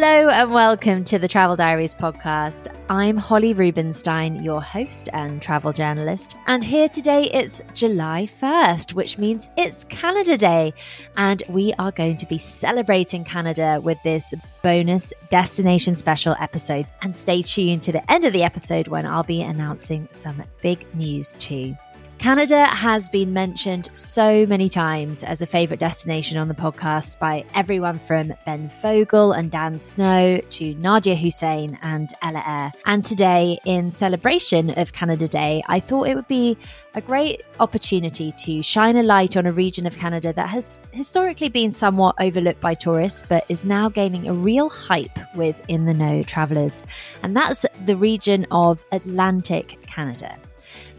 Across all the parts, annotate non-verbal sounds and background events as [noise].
Hello and welcome to the Travel Diaries podcast. I'm Holly Rubenstein, your host and travel journalist. And here today it's July 1st, which means it's Canada Day. And we are going to be celebrating Canada with this bonus destination special episode. And stay tuned to the end of the episode when I'll be announcing some big news too. Canada has been mentioned so many times as a favourite destination on the podcast by everyone from Ben Fogle and Dan Snow to Nadiya Hussain and Ella Eyre. And today, in celebration of Canada Day, I thought it would be a great opportunity to shine a light on a region of Canada that has historically been somewhat overlooked by tourists, but is now gaining a real hype with in the know travellers. And that's the region of Atlantic Canada.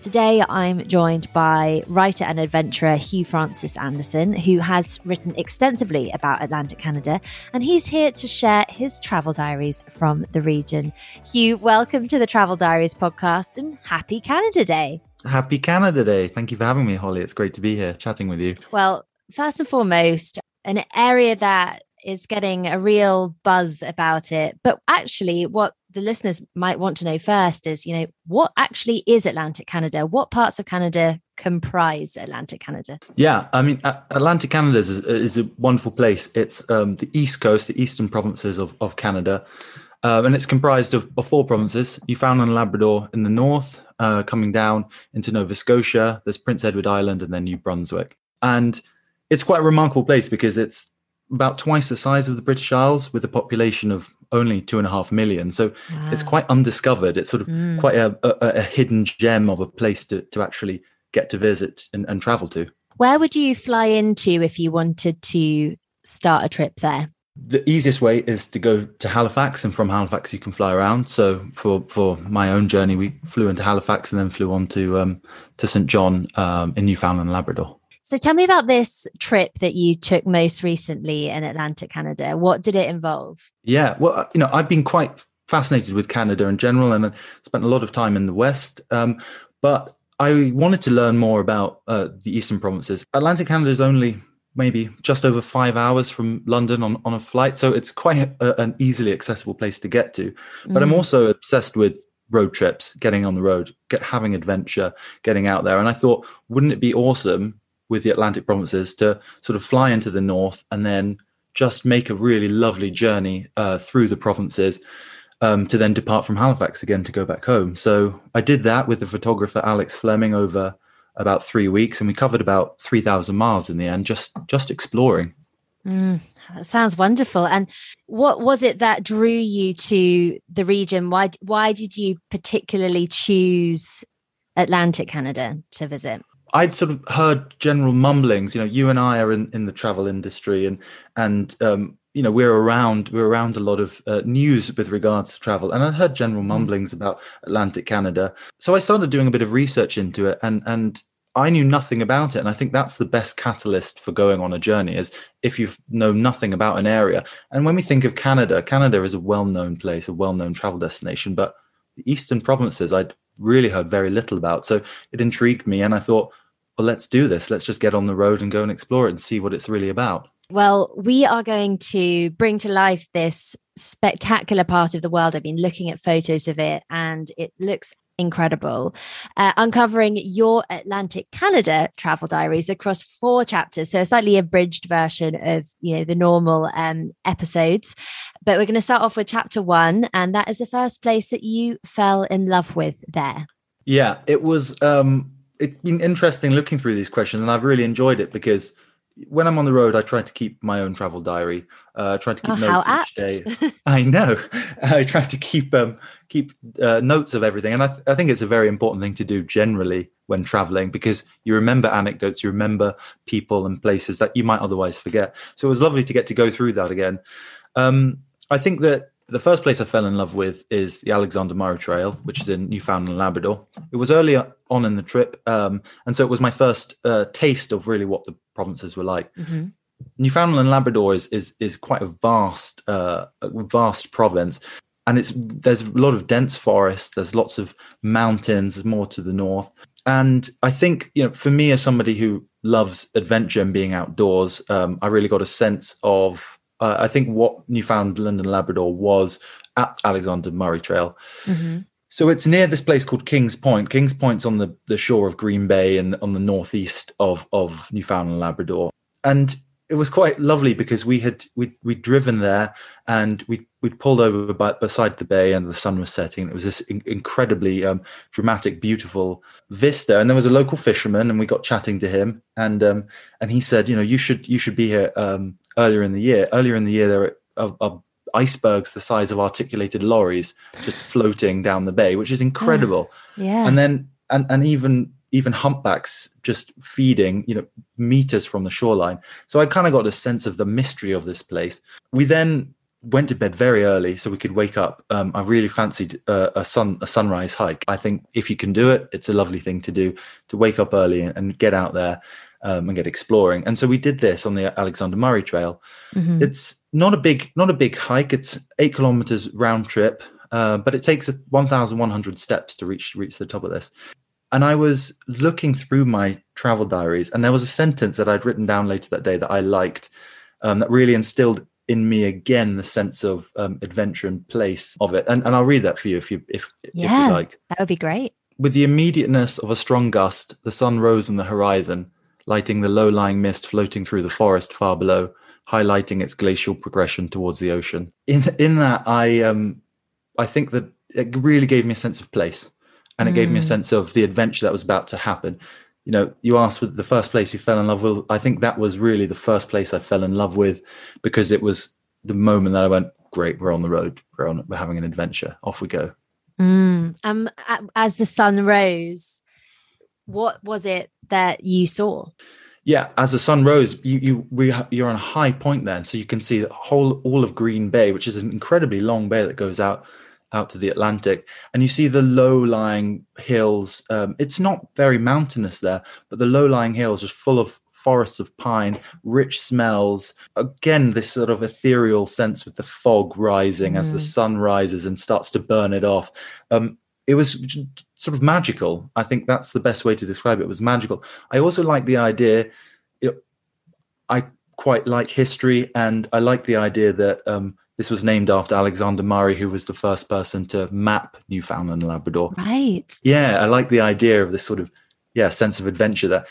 Today, I'm joined by writer and adventurer Hugh Francis Anderson, who has written extensively about Atlantic Canada, and he's here to share his travel diaries from the region. Hugh, welcome to the Travel Diaries podcast and happy Canada Day. Happy Canada Day. Thank you for having me, Holly. It's great to be here chatting with you. Well, first and foremost, an area that is getting a real buzz about it. But actually, what the listeners might want to know first is, you know, what actually is Atlantic Canada? What parts of Canada comprise Atlantic Canada? Yeah, I mean, Atlantic Canada is, is a wonderful place. It's um, the east coast, the eastern provinces of, of Canada. Um, and it's comprised of, of, four provinces Newfoundland and Labrador in the north, uh, coming down into Nova Scotia. There's Prince Edward Island and then New Brunswick. And it's quite a remarkable place because it's about twice the size of the British Isles with a population of only two and a half million. So wow. it's quite undiscovered. It's sort of mm. quite a, a, a, hidden gem of a place to, to actually get to visit and, and travel to. Where would you fly into if you wanted to start a trip there? The easiest way is to go to Halifax, and from Halifax you can fly around. So for for my own journey, we flew into Halifax and then flew on to um, to St John um, in Newfoundland, Labrador. So tell me about this trip that you took most recently in Atlantic Canada. What did it involve? Yeah, well, uh, you know, I've been quite fascinated with Canada in general and spent a lot of time in the West. Um, but I wanted to learn more about uh, the Eastern provinces. Atlantic Canada is only maybe just over five hours from London on, on a flight. So it's quite a, an easily accessible place to get to. But mm. I'm also obsessed with road trips, getting on the road, get, having adventure, getting out there. And I thought, wouldn't it be awesome with the Atlantic provinces to sort of fly into the north and then just make a really lovely journey uh, through the provinces um, to then depart from Halifax again to go back home. So I did that with the photographer Alex Fleming over about three weeks, and we covered about three thousand miles in the end, just just exploring. Mm, that sounds wonderful. And what was it that drew you to the region? Why why did you particularly choose Atlantic Canada to visit? I'd sort of heard general mumblings. You know, you and I are in, in the travel industry, and and um, you know we're around we're around a lot of uh, news with regards to travel, and I'd heard general mm. mumblings about Atlantic Canada. So I started doing a bit of research into it, and and I knew nothing about it, and I think that's the best catalyst for going on a journey is if you know nothing about an area. And when we think of Canada, Canada is a well-known place, a well-known travel destination, but the eastern provinces I'd really heard very little about. So it intrigued me, and I thought, well, let's do this. Let's just get on the road and go and explore it and see what it's really about. Well, we are going to bring to life this spectacular part of the world. I've been looking at photos of it and it looks incredible. Uh, uncovering your Atlantic Canada travel diaries across four chapters, so a slightly abridged version of you know the normal um, episodes. But we're going to start off with chapter one, and that is the first place that you fell in love with there. Yeah, it was. Um, it's been interesting looking through these questions, and I've really enjoyed it because when I'm on the road, I try to keep my own travel diary. Uh, try to keep oh, notes each day. [laughs] I know. [laughs] I try to keep um, keep uh, notes of everything, and I, th- I think it's a very important thing to do generally when traveling because you remember anecdotes, you remember people and places that you might otherwise forget. So it was lovely to get to go through that again. Um, I think that the first place I fell in love with is the Alexander Murray Trail, which is in Newfoundland and Labrador. It was earlier on in the trip, um, and so it was my first uh, taste of really what the provinces were like. Mm-hmm. Newfoundland and Labrador is is is quite a vast uh, vast province, and it's there's a lot of dense forest. There's lots of mountains. More to the north, and I think you know for me as somebody who loves adventure and being outdoors, um, I really got a sense of uh, I think what Newfoundland and Labrador was at Alexander Murray Trail. Mm-hmm. So it's near this place called Kings Point. Kings Point's on the, the shore of Green Bay and on the northeast of, of Newfoundland and Labrador. And it was quite lovely because we had we we'd driven there and we we'd pulled over by, beside the bay and the sun was setting. It was this in, incredibly um, dramatic, beautiful vista. And there was a local fisherman, and we got chatting to him, and um, and he said, you know, you should you should be here um, earlier in the year. Earlier in the year, there are, are, icebergs the size of articulated lorries just floating down the bay, which is incredible. yeah. And then and and even even humpbacks just feeding, you know, meters from the shoreline. So I kind of got a sense of the mystery of this place. We then went to bed very early so we could wake up. Um, I really fancied uh, a sun a sunrise hike. I think if you can do it, it's a lovely thing to do to wake up early and, and get out there um, and get exploring. And so we did this on the Alexander Murray Trail. Mm-hmm. It's not a big not a big hike. It's eight kilometers round trip. Uh, but it takes 1,100 steps to reach reach the top of this and I was looking through my travel diaries, and there was a sentence that I'd written down later that day that I liked, um, that really instilled in me again the sense of um, adventure and place of it. And, and I'll read that for you if you if, yeah, if you like. That would be great. With the immediateness of a strong gust, the sun rose on the horizon, lighting the low-lying mist floating through the forest far below, highlighting its glacial progression towards the ocean. In in that, I um, I think that it really gave me a sense of place and it mm. gave me a mm. sense of the adventure that was about to happen you know you asked for the first place you fell in love with i think that was really the first place i fell in love with because it was the moment that i went great we're on the road we're on we're having an adventure off we go mm. um as the sun rose what was it that you saw yeah as the sun rose you you we you're on a high point then so you can see the whole all of green bay which is an incredibly long bay that goes out out to the Atlantic, and you see the low-lying hills. Um, it's not very mountainous there, but the low-lying hills are full of forests of pine, rich smells. Again, this sort of ethereal sense with the fog rising mm. as the mm. sun rises and starts to burn it off. Um, it was sort of magical. I think that's the best way to describe it. It was magical. I also like the idea. You know, I quite like history, and I like the idea that um, this was named after Alexander Murray, who was the first person to map Newfoundland and Labrador. Right. Yeah, I like the idea of this sort of yeah sense of adventure that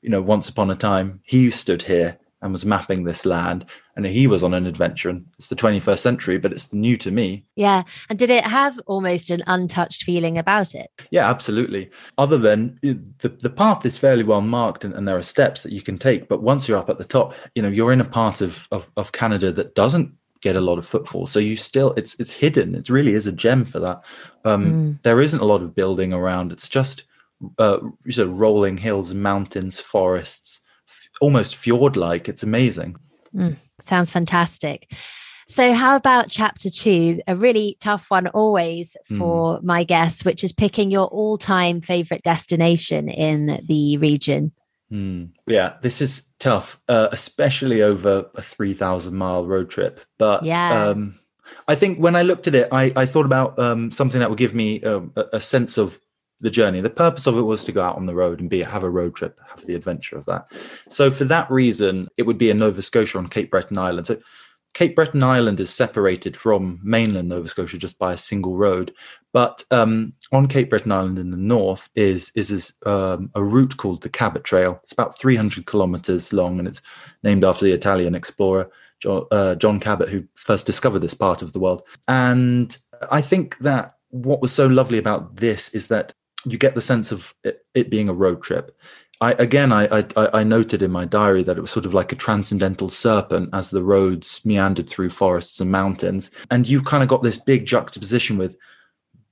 you know once upon a time he stood here and was mapping this land and he was on an adventure and it's the 21st century but it's new to me yeah and did it have almost an untouched feeling about it yeah absolutely other than the, the path is fairly well marked and, and there are steps that you can take but once you're up at the top you know you're in a part of, of, of canada that doesn't get a lot of footfall. So you still it's it's hidden. It really is a gem for that. Um, mm. There isn't a lot of building around. It's just uh, of rolling hills, mountains, forests, almost fjord like. It's amazing. Mm. Sounds fantastic. So, how about chapter two? A really tough one always for mm. my guests, which is picking your all time favorite destination in the region. Mm, yeah, this is tough, uh, especially over a 3,000 mile road trip. But yeah. Um, I think when I looked at it, I, I thought about um, something that would give me um, a, a, sense of the journey. The purpose of it was to go out on the road and be have a road trip, have the adventure of that. So for that reason, it would be in Nova Scotia on Cape Breton Island. So Cape Breton Island is separated from mainland Nova Scotia just by a single road, but um, on Cape Breton Island in the north is is, is um, a route called the Cabot Trail. It's about 300 kilometers long, and it's named after the Italian explorer John, uh, John Cabot, who first discovered this part of the world. And I think that what was so lovely about this is that you get the sense of it, it being a road trip. I again, I, I, I noted in my diary that it was sort of like a transcendental serpent as the roads meandered through forests and mountains, and you kind of got this big juxtaposition with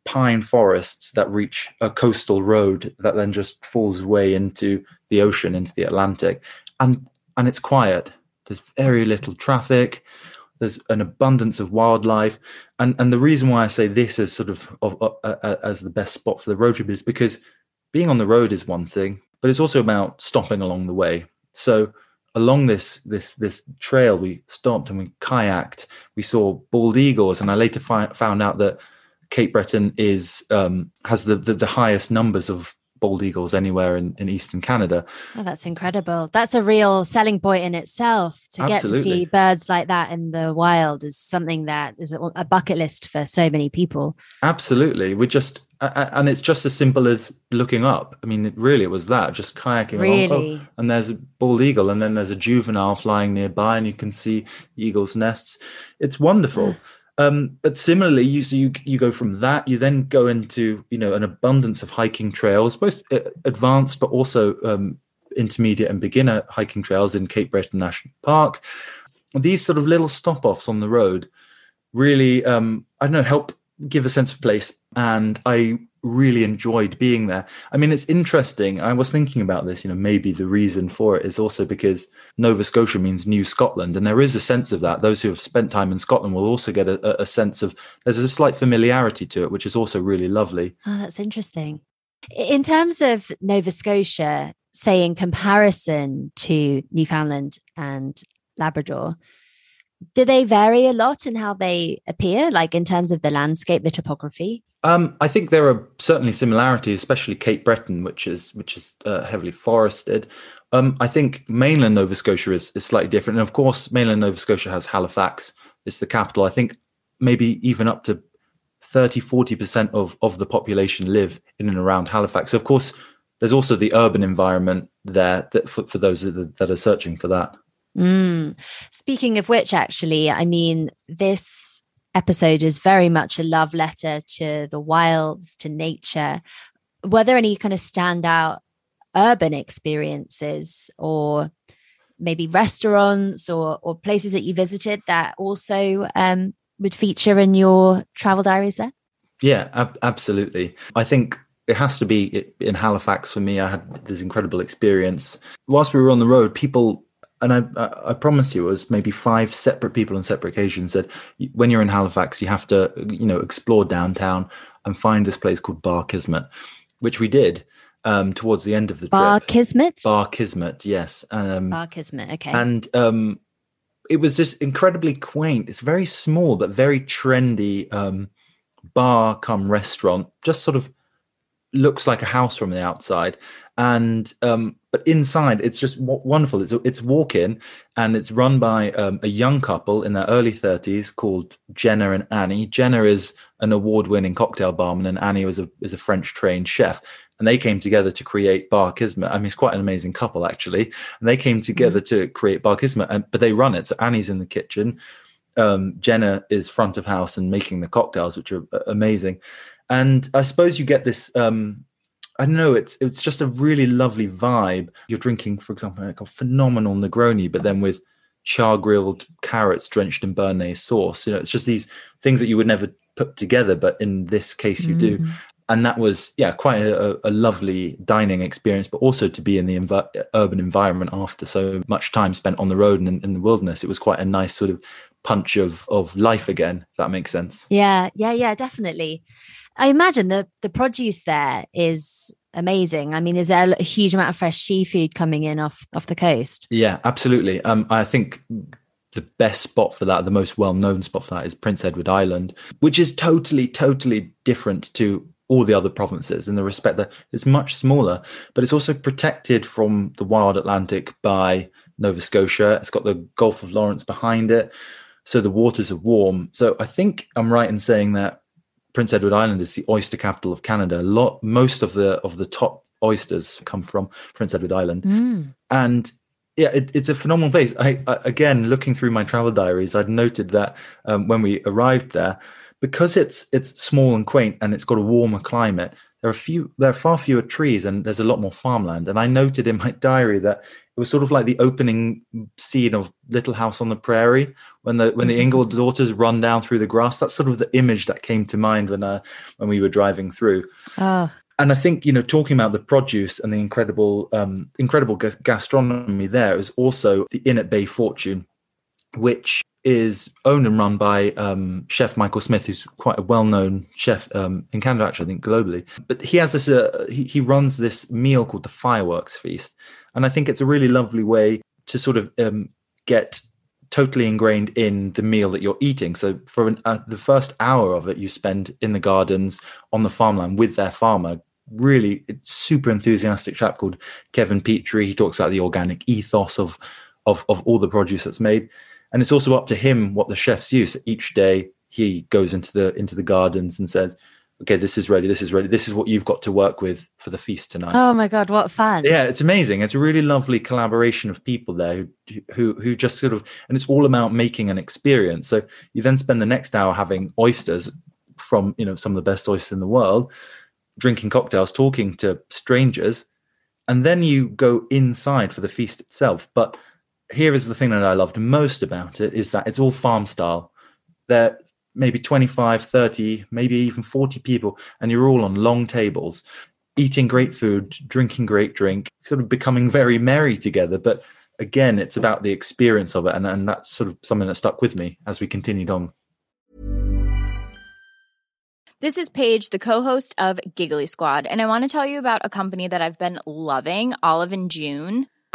pine forests that reach a coastal road that then just falls away into the ocean, into the Atlantic, and and it's quiet. There's very little traffic. There's an abundance of wildlife, and and the reason why I say this is sort of, of uh, as the best spot for the road trip is because being on the road is one thing but it's also about stopping along the way. So along this this this trail, we stopped and we kayaked. We saw bald eagles, and I later fi- found out that Cape Breton is um, has the, the, the highest numbers of bald eagles anywhere in, in eastern Canada. Oh, that's incredible. That's a real selling point in itself. To Absolutely. get to see birds like that in the wild is something that is a bucket list for so many people. Absolutely. We just and it's just as simple as looking up. I mean, really, it was that just kayaking really? along. Oh, and there's a bald eagle, and then there's a juvenile flying nearby, and you can see eagles' nests. It's wonderful. Hmm. Um, but similarly, you, so you you go from that, you then go into you know an abundance of hiking trails, both uh, advanced but also um, intermediate and beginner hiking trails in Cape Breton National Park. These sort of little stop offs on the road really, um, I don't know, help give a sense of place, and I really enjoyed being there. I mean, it's interesting. I was thinking about this, you know, maybe the reason for it is also because Nova Scotia means New Scotland. And there is a sense of that. Those who have spent time in Scotland will also get a, a sense of there's a slight familiarity to it, which is also really lovely. Oh, that's interesting. In terms of Nova Scotia, say in comparison to Newfoundland and Labrador, do they vary a lot in how they appear, like in terms of the landscape, the topography? Um, I think there are certainly similarities, especially Cape Breton, which is which is uh, heavily forested. Um, I think mainland Nova Scotia is, is slightly different, and of course, mainland Nova Scotia has Halifax. It's the capital. I think maybe even up to 30 40% of, of the population live in and around Halifax. Of course, there's also the urban environment there that for, for those that are searching for that. Mm. Speaking of which, actually, I mean, this episode is very much a love letter to the wilds, to nature. Were there any kind of standout urban experiences or maybe restaurants or, or places that you visited that also um, would feature in your travel diaries there? Yeah, ab- absolutely. I think it has to be in Halifax for me. I had this incredible experience. Whilst we were on the road, people and I, I, promise you, it was maybe five separate people on separate occasions said, when you're in Halifax, you have to, you know, explore downtown and find this place called Bar Kismet, which we did um, towards the end of the Bar trip. Kismet. Bar Kismet, yes. Um, Bar Kismet, okay. And um, it was just incredibly quaint. It's very small but very trendy um, bar come restaurant. Just sort of looks like a house from the outside, and um, but inside it's just w- wonderful. It's it's walk in, and it's run by um, a young couple in their early thirties called Jenna and Annie. Jenna is an award winning cocktail barman, and Annie was a is a French trained chef. And they came together to create Bar Kismet. I mean, it's quite an amazing couple, actually. And they came together mm-hmm. to create Bar Kismet, and, but they run it. So Annie's in the kitchen, um, Jenna is front of house and making the cocktails, which are uh, amazing. And I suppose you get this um, I don't know. It's it's just a really lovely vibe. You're drinking, for example, like a phenomenal Negroni, but then with char grilled carrots drenched in béarnaise sauce. You know, it's just these things that you would never put together, but in this case, you mm. do. And that was, yeah, quite a, a, lovely dining experience, but also to be in the env- urban environment after so much time spent on the road and in, in the wilderness. It was quite a nice sort of punch of of life again. If that makes sense. Yeah, yeah, yeah, definitely. I imagine the the produce there is amazing. I mean, is there a huge amount of fresh seafood coming in off off the coast? Yeah, absolutely. Um, I think the best spot for that, the most well known spot for that, is Prince Edward Island, which is totally, totally different to all the other provinces in the respect that it's much smaller, but it's also protected from the wild Atlantic by Nova Scotia. It's got the Gulf of Lawrence behind it, so the waters are warm. So I think I'm right in saying that Prince Edward Island is the oyster capital of Canada. A lot, most of the of the top oysters come from Prince Edward Island, mm. and yeah, it, it's a phenomenal place. I, I, again, looking through my travel diaries, I'd noted that um, when we arrived there, because it's it's small and quaint and it's got a warmer climate, there are few there are far fewer trees and there's a lot more farmland. And I noted in my [laughs] diary that it was sort of like the opening scene of Little House on the Prairie when the when the mm-hmm. Ingalls daughters run down through the grass. That's sort of the image that came to mind when uh, when we were driving through. Oh. And I think you know, talking about the produce and the incredible um, incredible gastronomy there is also the Inn at Bay Fortune, which is owned and run by um, chef Michael Smith, who's quite a well-known chef um, in Canada, actually, I think globally. But he has this, uh, he, he runs this meal called the Fireworks Feast, and I think it's a really lovely way to sort of um, get totally ingrained in the meal that you're eating. So for an, uh, the first hour of it, you spend in the gardens on the farmland with their farmer really super enthusiastic chap called Kevin Petrie. He talks about the organic ethos of of of all the produce that's made, and it's also up to him what the chefs use each day. He goes into the into the gardens and says, okay, this is ready, this is ready, this is what you've got to work with for the feast tonight. Oh my god, what fun! Yeah, it's amazing. It's a really lovely collaboration of people there who who who just sort of, and it's all about making an experience. So you then spend the next hour having oysters from you know some of the best oysters in the world, drinking cocktails, talking to strangers, and then you go inside for the feast itself. But here is the thing that I loved most about it is that it's all farm style. There maybe 25, 30, maybe even 40 people, and you're all on long tables, eating great food, drinking great drink, sort of becoming very merry together. But again, it's about the experience of it. And, and that's sort of something that stuck with me as we continued on. This is Paige, the co-host of Giggly Squad, and I want to tell you about a company that I've been loving, Olive and June.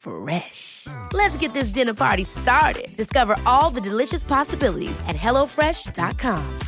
Fresh. Let's get this dinner party started. Discover all the delicious possibilities at HelloFresh.com.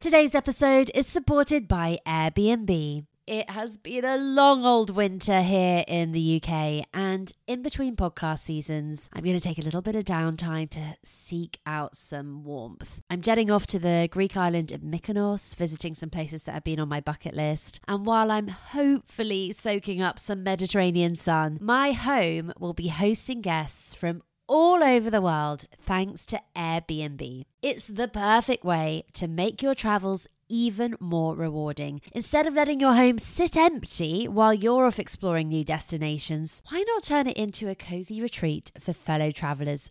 Today's episode is supported by Airbnb. It has been a long old winter here in the UK, and in between podcast seasons, I'm going to take a little bit of downtime to seek out some warmth. I'm jetting off to the Greek island of Mykonos, visiting some places that have been on my bucket list, and while I'm hopefully soaking up some Mediterranean sun, my home will be hosting guests from all over the world thanks to Airbnb. It's the perfect way to make your travels even more rewarding. Instead of letting your home sit empty while you're off exploring new destinations, why not turn it into a cozy retreat for fellow travelers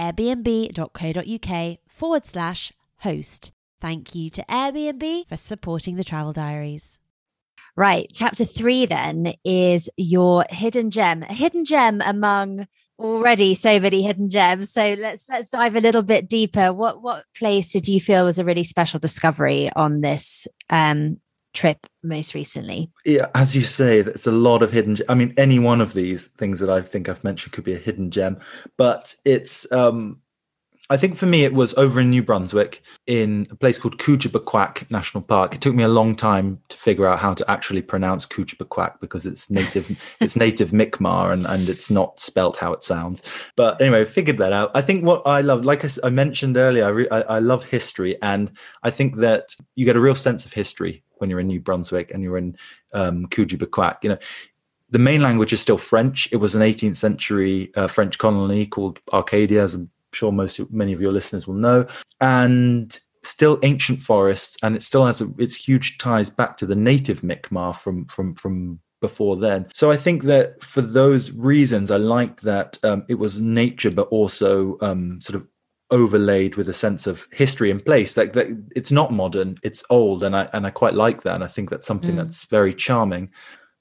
airbnb.co.uk forward slash host. Thank you to Airbnb for supporting the travel diaries. Right. Chapter three then is your hidden gem, a hidden gem among already so many hidden gems. So let's let's dive a little bit deeper. What what place did you feel was a really special discovery on this um trip most recently? Yeah, as you say, there's a lot of hidden. I mean, any one of these things that I think I've mentioned could be a hidden gem, but it's. um I think for me, it was over in New Brunswick in a place called Kouchibouguac National Park. It took me a long time to figure out how to actually pronounce Kouchibouguac because it's native, [laughs] it's native Mi'kmaq and, and it's not spelt how it sounds. But anyway, figured that out. I think what I love, like I, I mentioned earlier, I, re, I, I love history, and I think that you get a real sense of history when you're in New Brunswick and you're in um. You know, the main language is still French. It was an 18th century uh, French colony called Acadia, as sure most many of your listeners will know, and still ancient forests, and it still has a, its huge ties back to the native Mi'kmaq from from from before then. So I think that for those reasons, I like that um, it was nature, but also um, sort of overlaid with a sense of history in place like that it's not modern it's old and i and i quite like that and i think that's something mm. that's very charming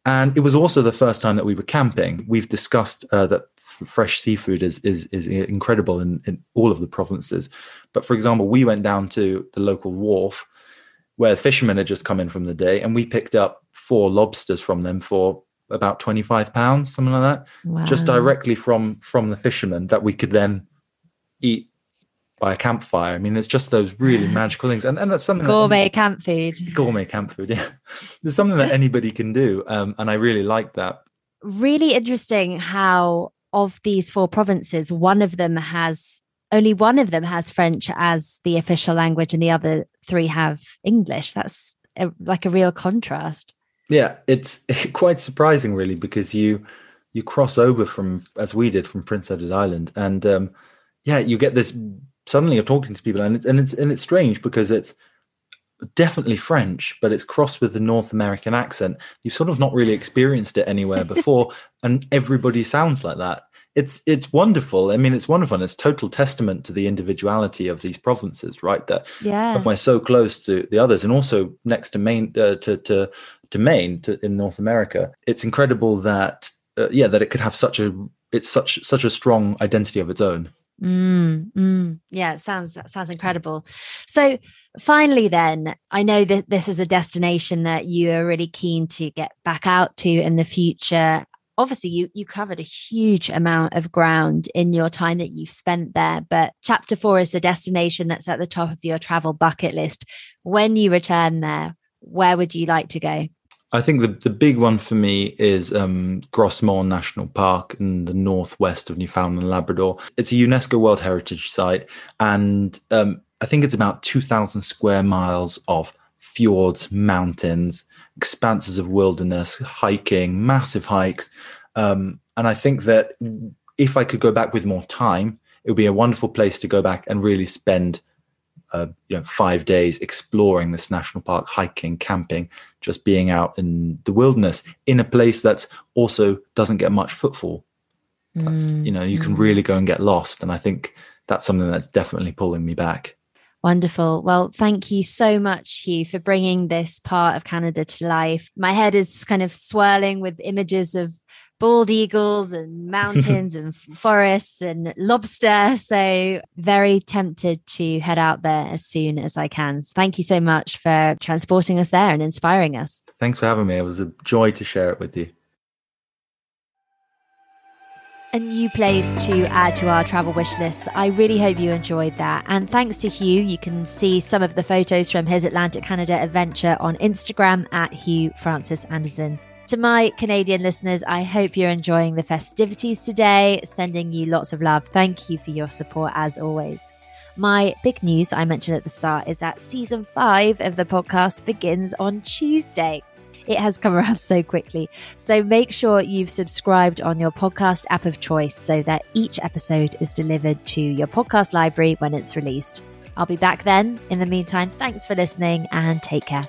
and it was also the first time that we were camping. We've discussed uh, that fresh seafood is is is incredible in, in all of the provinces. But for example, we went down to the local wharf where fishermen had just come in from the day, and we picked up four lobsters from them for about 25 pounds something like that wow. just directly from from the fishermen that we could then eat by a campfire. I mean it's just those really [laughs] magical things. And, and that's something gourmet that, camp food. Gourmet camp food yeah. There's something that anybody can do um, and i really like that. Really interesting how of these four provinces one of them has only one of them has french as the official language and the other three have english. That's a, like a real contrast. Yeah, it's [laughs] quite surprising, really, because you you cross over from as we did from Prince Edward Island, and um, yeah, you get this. Suddenly, you're talking to people, and it's and it's and it's strange because it's definitely French, but it's crossed with the North American accent. You've sort of not really experienced it anywhere [laughs] before, and everybody sounds like that it's it's wonderful. I mean, it's wonderful. And it's total testament to the individuality of these provinces, right? That yeah, we're so close to the others, and also next to Maine, uh, to to to Maine, to, in North America. It's incredible that uh, yeah, that it could have such a it's such such a strong identity of its own. Mm, mm. Yeah, it sounds sounds incredible. So finally, then I know that this is a destination that you are really keen to get back out to in the future obviously you you covered a huge amount of ground in your time that you've spent there but chapter 4 is the destination that's at the top of your travel bucket list when you return there where would you like to go I think the, the big one for me is um, Gros Morne National Park in the northwest of Newfoundland and Labrador. It's a UNESCO World Heritage Site, and um, I think it's about 2,000 square miles of fjords, mountains, expanses of wilderness, hiking, massive hikes. Um, and I think that if I could go back with more time, it would be a wonderful place to go back and really spend uh, you know five days exploring this national park hiking camping just being out in the wilderness in a place that also doesn't get much footfall that's mm, you know you can mm. really go and get lost and i think that's something that's definitely pulling me back Wonderful. Well, thank you so much, Hugh, for bringing this part of Canada to life. My head is kind of swirling with images of bald eagles and [laughs] mountains and forests and lobster. So, very tempted to head out there as soon as I can. Thank you so much for transporting us there and inspiring us. Thanks for having me. It was a joy to share it with you a new place to add to our travel wish list. I really hope you enjoyed that. And thanks to Hugh, you can see some of the photos from his Atlantic Canada adventure on Instagram at Hugh Francis Anderson. To my Canadian listeners, I hope you're enjoying the festivities today, sending you lots of love. Thank you for your support as always. My big news I mentioned at the start is that season five of the podcast begins on Tuesday. It has come [laughs] around so quickly. So make sure you've subscribed on your podcast app of choice so that each episode is delivered to your podcast library when it's released. I'll be back then. In the meantime, thanks for listening and take care.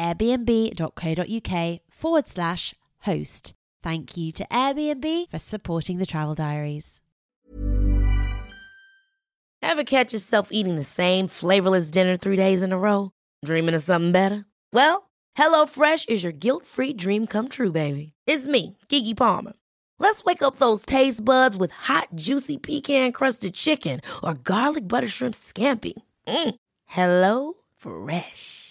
airbnb.co.uk forward slash host. Thank you to Airbnb for supporting the travel diaries. Ever catch yourself eating the same flavorless dinner three days in a row? Dreaming of something better? Well, HelloFresh is your guilt-free dream come true, baby. It's me, Keke Palmer. Let's wake up those taste buds with hot, juicy pecan-crusted chicken or garlic butter shrimp scampi. Mm. Hello Fresh.